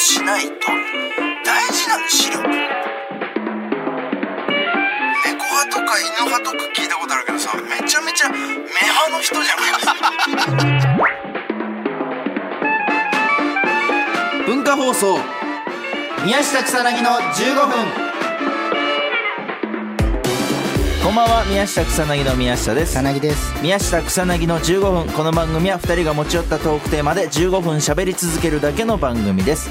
しないと大事なの視力猫派とか犬派とか聞いたことあるけどさめちゃめちゃ目派の人じゃない。文化放送。宮下草薙の15分。こんばんは。宮下草薙の宮下です。草薙です。宮下草薙の15分。この番組は2人が持ち寄ったトークテーマで15分喋り続けるだけの番組です、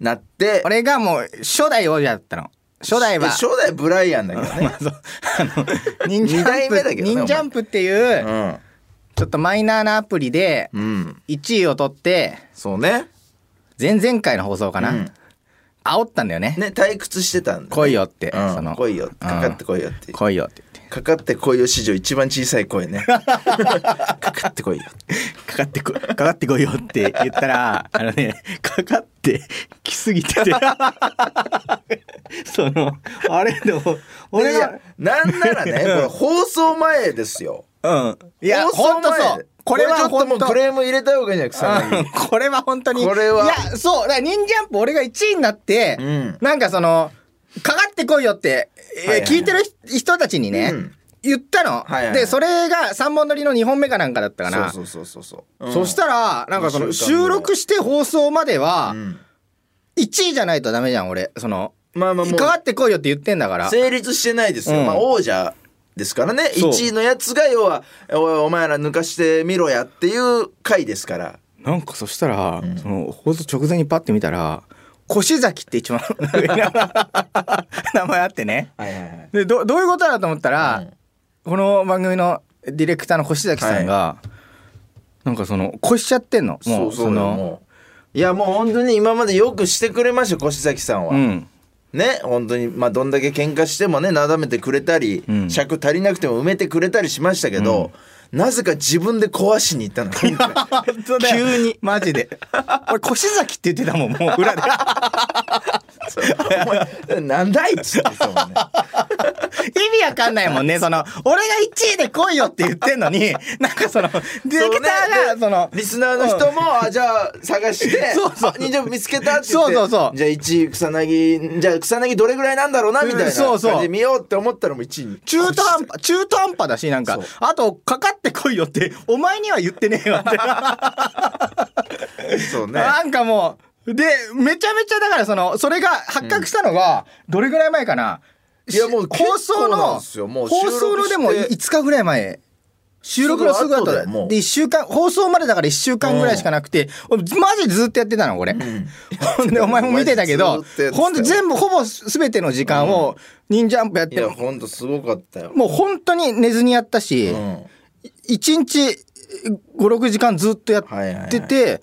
なって俺がもう初代王者だったの。初代は初代ブライアンだけどね。あの忍ジ二代ャンプ目だけどね忍ジャンプっていうちょっとマイナーなアプリでうん。うん1位を取ってそうね。前々回の放送かうなん。煽ったんだよね。ね退屈してたんだね。来いよって。うん。その来いよかかってこいよって。来いよってかかってこいよ史上一番小さい声ね かかってこいよかかってこ、かかってこいよって言ったら、あのね、かかってきすぎてて。その、あれでも、俺いなんならね これ放送前ですようん。いや、放ほ送前そう。これはちょっともうクレーム入れた方がいいんじゃない草うん薙これは本当に。これはいや、そう。だから、忍ジャンプ俺が1位になって、うんなんかその、かかってこいよって、えーはいはい聞いてる人たちにね、うん。言ったの、はいはいで、それが3本撮りの2本目かなんかだったかな。そうそうそうそうそう、そしたら、なんかその、収録して放送までは、うん。1位じゃないとダメじゃん、俺。その、まあまあかかってこいよって言ってんだから。成立してないですよ、うん。まあ王者ですからね。そう。1位のやつが要はお前ら抜かしてみろやっていう回ですから。なんかそしたら、その放送直前にパッて見たら越崎って一番 名前あってね。はいはいはい。でどどういうことだと思ったら、この番組のディレクターの越崎さんが、なんかその越しちゃってんの。もうそのいやもう本当に今までよくしてくれました越崎さんは、うん。ね本当にまあどんだけ喧嘩してもねなだめてくれたり、うん。尺足りなくても埋めてくれたりしましたけど、なぜか自分で壊しに行ったの。急に。マジで。俺越崎って言ってたもんもう裏でなんだいっつってさもうね意味わかんないもんね。その俺が1位で来いよって言ってんのに なんかそのディレクターがそのリスナーの人も、あじゃあ探して そうそう。あ忍者見つけたって言ってそうそうそう。じゃあ1位草薙じゃあ草薙どれぐらいなんだろうなみたいなそうそう。感じで見ようって思ったらもう1位。に中途半端中途半端だしなんかあとかかってこいよってお前には言ってねえよって。そうね。なんかもうでめちゃめちゃだからそのそれが発覚したのがどれぐらい前かな、いやもう放送の放送のでも収録して。5日ぐらい前。収録のすぐ後で1週間放送までだから1週間ぐらいしかなくて俺マジでずっとやってたのこれ、ほん。でお前も見てたけどほんと全部ほぼ全ての時間を忍ジャンプやっていやほんとすごかったよ。もう本当に寝ずにやったし、うん。一日56時間ずっとやってて、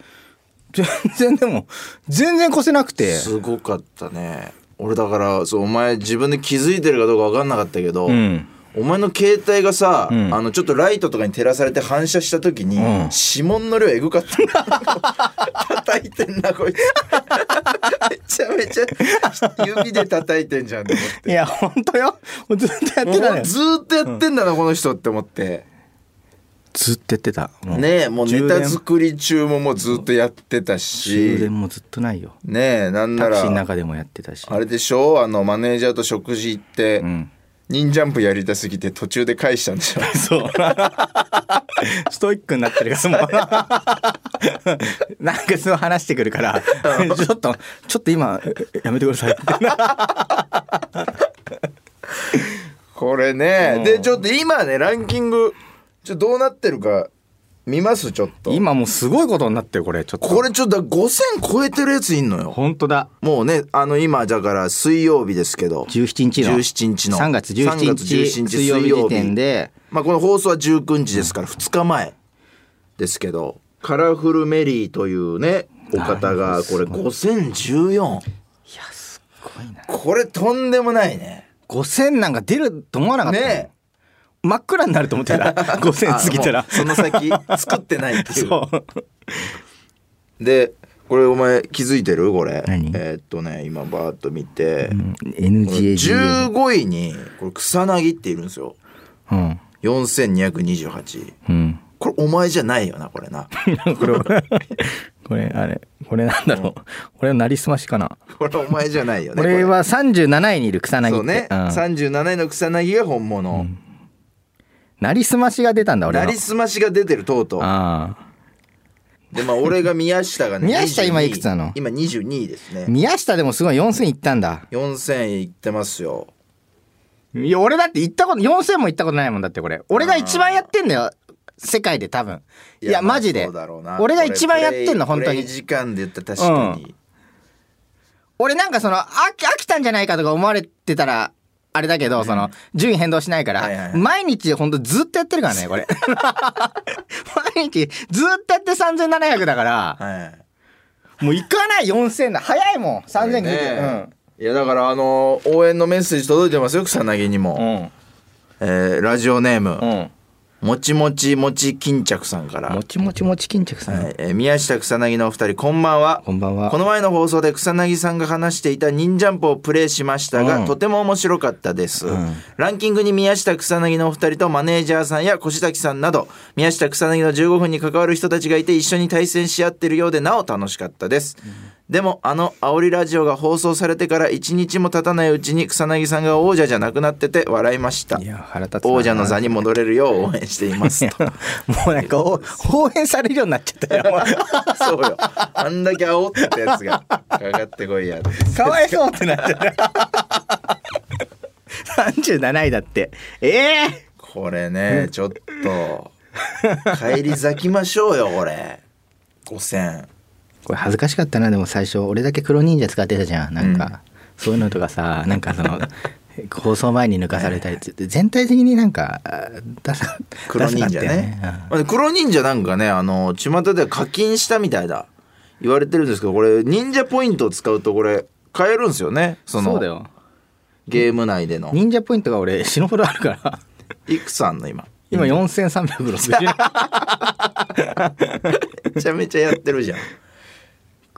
全然でも全然越せなくて。すごかったね。俺だからそうお前自分で気づいてるかどうか分かんなかったけど、うん。お前の携帯がさ、ん。あのちょっとライトとかに照らされて反射した時に、うん。指紋の量エグかった。叩いてんなこいつ。めちゃめちゃ指で叩いてんじゃんと思って。いや本当よ。もうずっとやってたずーっとやってんだな、この人って思ってずっとやってた。ねえもうネタ作り中ももうずっとやってた充し電もずっとないよ。ねえなんなタクシーのら中でもやってたし。あれでしょ？あのマネージャーと食事行って、うん。忍ジャンプやりたすぎて途中で返したんでしょ？そう。ストイックになってるからもう。なんかすごい話してくるからちょっとちょっと今やめてください。ってこれね、うん。でちょっと今ねランキングちょっとどうなってるか見ます？ちょっと。今もうすごいことになってるこれ。ちょっと。これちょっと5000超えてるやついんのよ。本当だ。もうねあの今だから水曜日ですけど。17日の。17日の。3月17 3月17日水曜日。時点で。まあこの放送は19日ですから2日前ですけど。カラフルメリーというねお方がこれ5014いやすっごいな。これとんでもないね。5000なんか出ると思わなかった。ね真っ暗になると思ってた。5000過ぎたら。その先作ってないっていう。そう。でこれお前気づいてる？これ。何？えーっとね今バーッと見て、うん。NGA 15位にこれ草薙っているんですよ。うん。4228うん。これお前じゃないよなこれな。これこれあれこれなんだろう。これはなりすましかな。これお前じゃないよね俺は37位にいる草薙そうね、うん。37位の草薙が本物、なりすましが出たんだ俺の。なりすましが出てるとうとう。ああ。でまあ俺が宮下がね宮下今22いくつなの？今22位ですね。宮下でもすごい4000いったんだ。4000いってますよ。いや俺だって行ったこと4000も行ったことないもんだってこれ。俺が一番やってんだよ。世界で多分。いやまあマジで。俺が一番やってんの本当に。時間で言ったら確かに、俺なんかその飽き飽きたんじゃないかとか思われてたらあれだけど、その順位変動しないから、毎日ほんとずっとやってるからねこれ。毎日ずっとやって3700だからはい。もう行かない4000だ。早いもん。3000切って、ね。いやだからあの応援のメッセージ届いてますよ草薙にも、うん。えーラジオネーム、うんもちもちもち巾着さんから、もちもちもち巾着さん、はい。えー宮下草薙のお二人こんばんは。こんばんは。この前の放送で草薙さんが話していた忍ジャンプをプレイしましたが、うん。とても面白かったです、ん。ランキングに宮下草薙のお二人とマネージャーさんや越崎さんなど宮下草薙の15分に関わる人たちがいて一緒に対戦し合ってるようでなお楽しかったです、でもあの煽りラジオが放送されてから一日も経たないうちに草薙さんが王者じゃなくなってて笑いました。いや腹立つな。王者の座に戻れるよう 応援しています。ともうなんかお 応援されるようになっちゃったよ。そうよ。あんだけ煽ってたやつがかかってこいやかわいそうってなっちゃった。37位だって。ええ。これねちょっと帰り咲きましょうよこれ。5000これ恥ずかしかったな。でも最初俺だけ黒忍者使ってたじゃん。なんか、そういうのとかさ なんかその放送前に抜かされたりって全体的になんかあダサ黒忍者ダサかったよねまあ黒忍者なんかねあの巷では課金したみたいだ。言われてるんですけどこれ忍者ポイントを使うとこれ買えるんですよね。そのそうだよ。ゲーム内での。忍者ポイントが俺死ぬほどあるから。いくつあんの今？今4360めちゃめちゃやってるじゃん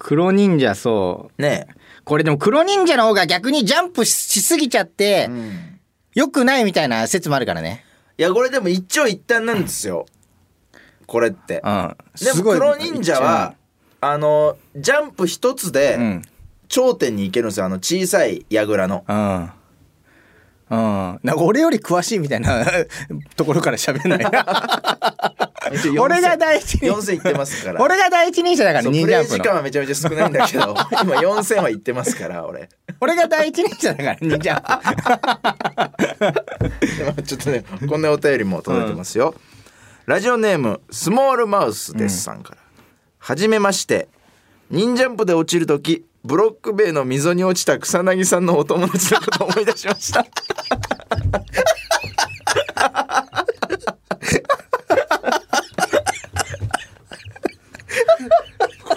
黒忍者そう。ね。これでも黒忍者の方が逆にジャンプししすぎちゃってえ、うん。良くないみたいな説もあるからね。いやこれでも一長一短なんですよ。これって。うん。でも黒忍者はあのジャンプ一つうでん。頂点に行けるんですよ。あの小さい櫓の。うん。うん。なんか俺より詳しいみたいな ところから喋んない。俺が第一人4000いってますから。俺が第一人者だから、プレイ。時間はめちゃめちゃ少ないんだけど。今4000はいってますから俺。俺が第一人者だから、忍ジャンプ。でもちょっとねこんなお便りも届いてますよ、ラジオネームスモールマウスですさんから、はじめまして。忍ジャンプで落ちる時ブロック塀の溝に落ちた草薙さんのお友達のことを思い出しました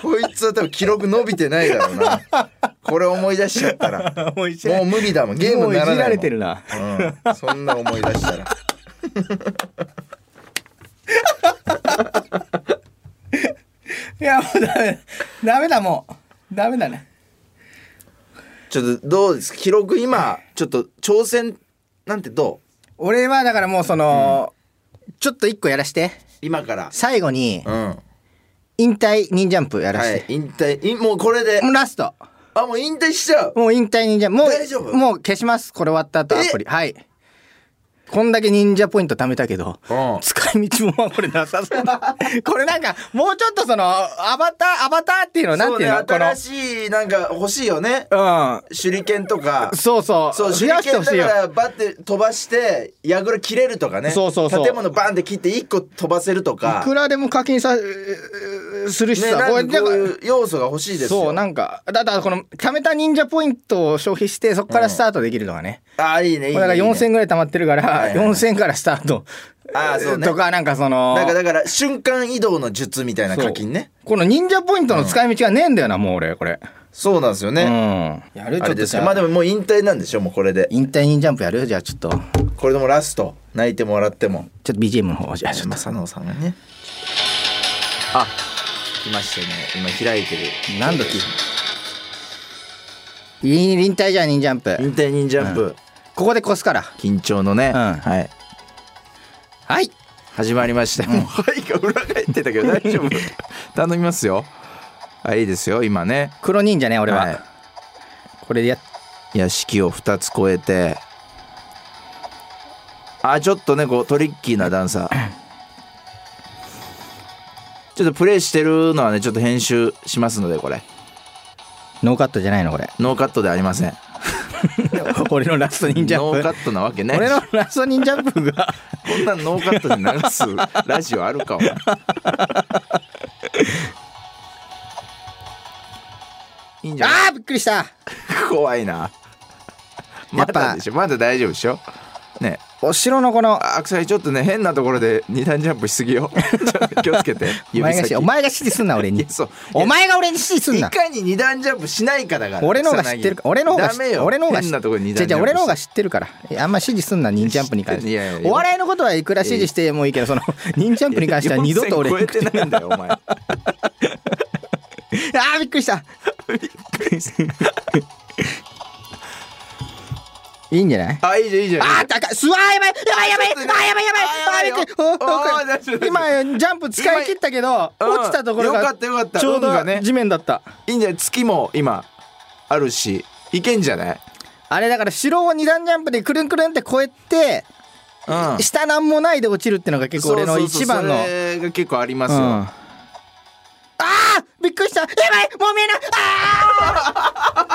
こいつは多分記録伸びてないだろうな。これ思い出しちゃったら。もう無理だもん。ゲームにならないういじられてるな。うん、そんな思い出したら。いや、もうダメ。ダメだ、もう。ダメだね。ちょっとどうです？記録今ちょっと挑戦なんてどう？俺はだからもうその、ちょっと一個やらして。今から。最後にう、ん。は引退忍ジャンプやらして。い引退いもうこれでもうラスト。あもう引退しちゃうもう引退忍者。も大丈夫？う、もう消します。これ終わった後アプリ。はい。こんだけ忍者ポイント貯めたけど、うん使い道もまあこれなさそうだ。これなんか、もうちょっとその、アバター、アバターっていうの、なんていうの？新しいなんか欲しいよねこの、手裏剣とかうん。そうそう。そう手裏剣だか。らバッて飛ばして櫓切れるとかねそうそうそう建物バンって切って一個飛ばせるとかいくらでも課金さ、うするしね、さ、こうれいう要素が欲しいですよそう、なんか、だからこの、貯めた忍者ポイントを消費して、そこからスタートできるとかね。あいいねいいねこれだからいいね4000ぐらい貯まってるから、はい。はいはい4000からスタート。ああそうね。とかなんかそのなんかだから瞬間移動の術みたいな課金ね。この忍者ポイントの使い道がねえんだよな、もう俺これ。そうなんですようね、ん。やるちょっとまあでももう引退なんでしょもうこれで。引退忍ジャンプやる？じゃあちょっと。ちょこれでもラスト。泣いてもらっても。っと BGM の方じゃあちょっと。佐野さんがね。あ。来ましたね。今開いてる。何度聞いいい引退じゃん忍ジャンプ。引退忍ジャンプ、ここで越すから。緊張のね、うん。はい。はい。始まりました、もう「はい」が裏返ってたけど大丈夫？頼みますよ。あいいですよ今ね。黒忍者ね俺は、はい。これでや屋敷を2つ越えて。あちょっとねこうトリッキーなダンサー。ちょっとプレイしてるのはねちょっと編集しますのでこれ。ノーカットじゃないのこれ。ノーカットでありません俺の Last Ninjump ノーカットなわけない。俺の Last Ninjump がこんなんノーカットで流す。ラジオあるかお前いいんじゃない？あーびっくりした。怖いな。やまだでしょ？まだ大丈夫でしょ？ねお城のこのあくさいちょっとね変なところで二段ジャンプしすぎよ。気をつけて。お前がお前が指示すんな俺に。お前が俺に指示すんな。いかに二段ジャンプしないかだから。俺の方が知ってるか俺の方が知ダメよ。俺の方が変なところに二じゃじゃ段ジャンプ俺の方が知ってるからあんま指示すんな忍ジャンプに関してお笑いのことはいくら指示してもいいけどその忍ジャンプに関しては二度と俺4000超えてないんだよお前あーびっくりした いいんじゃない？あいいじゃんいいじゃん。あー高い。すわーやばいやばいやばいやばいやばいやばいあーびっくり今ジャンプ使い切ったけど今落ちたところうんよかがったよかったちょうど運がね地面だったいいんじゃない月も今あるしいけんじゃないあれだから城を二段ジャンプでくるんくるんって越えてうん下なんもないで落ちるってのが結構俺の一番のそれが結構ありますよ、うんあーびっくりしたやばいもう見えないあ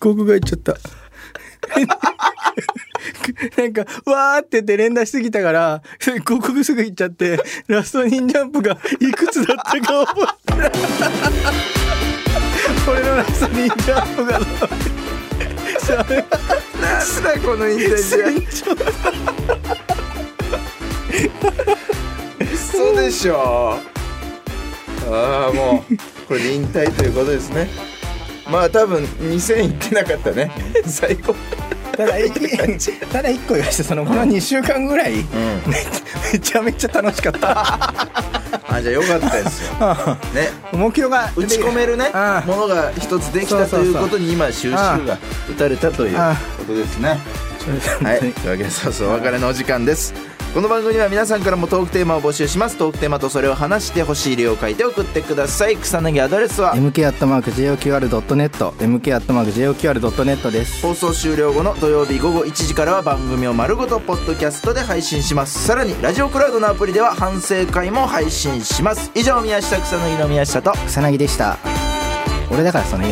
ーここがいっちゃった。なんかわーって言って連打しすぎたからここすぐ行っちゃってラストニンジャンプがいくつだったか覚えてない。俺のラストニンジャンプが。それはなんだこのインテリ嘘でしょ。ああもうこれで引退ということですね。まあ多分2000いってなかったね。最高。ただいただ一個言わしてそのこの2週間ぐらい、うん。めちゃめちゃ楽しかった。あじゃあよかったですよ。ね。目標が打ち込めるね。ものが一つできたということに今収集が打たれたということですね。はい、というわけでそうそうお別れのお時間ですこの番組は皆さんからもトークテーマを募集します。トークテーマとそれを話してほしい理由を書いて送ってください。草薙アドレスは mk.joqr.net mk.joqr.net です。放送終了後の土曜日午後1時からは番組を丸ごとポッドキャストで配信します。さらにラジオクラウドのアプリでは反省会も配信します。以上宮下草薙の宮下と。草薙でした俺だからその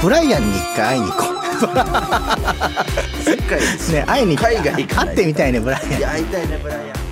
ブライアンに一回会いに行こう ね会いに海外行かない会ってみたいねブライアン。いや会いたいねブライアン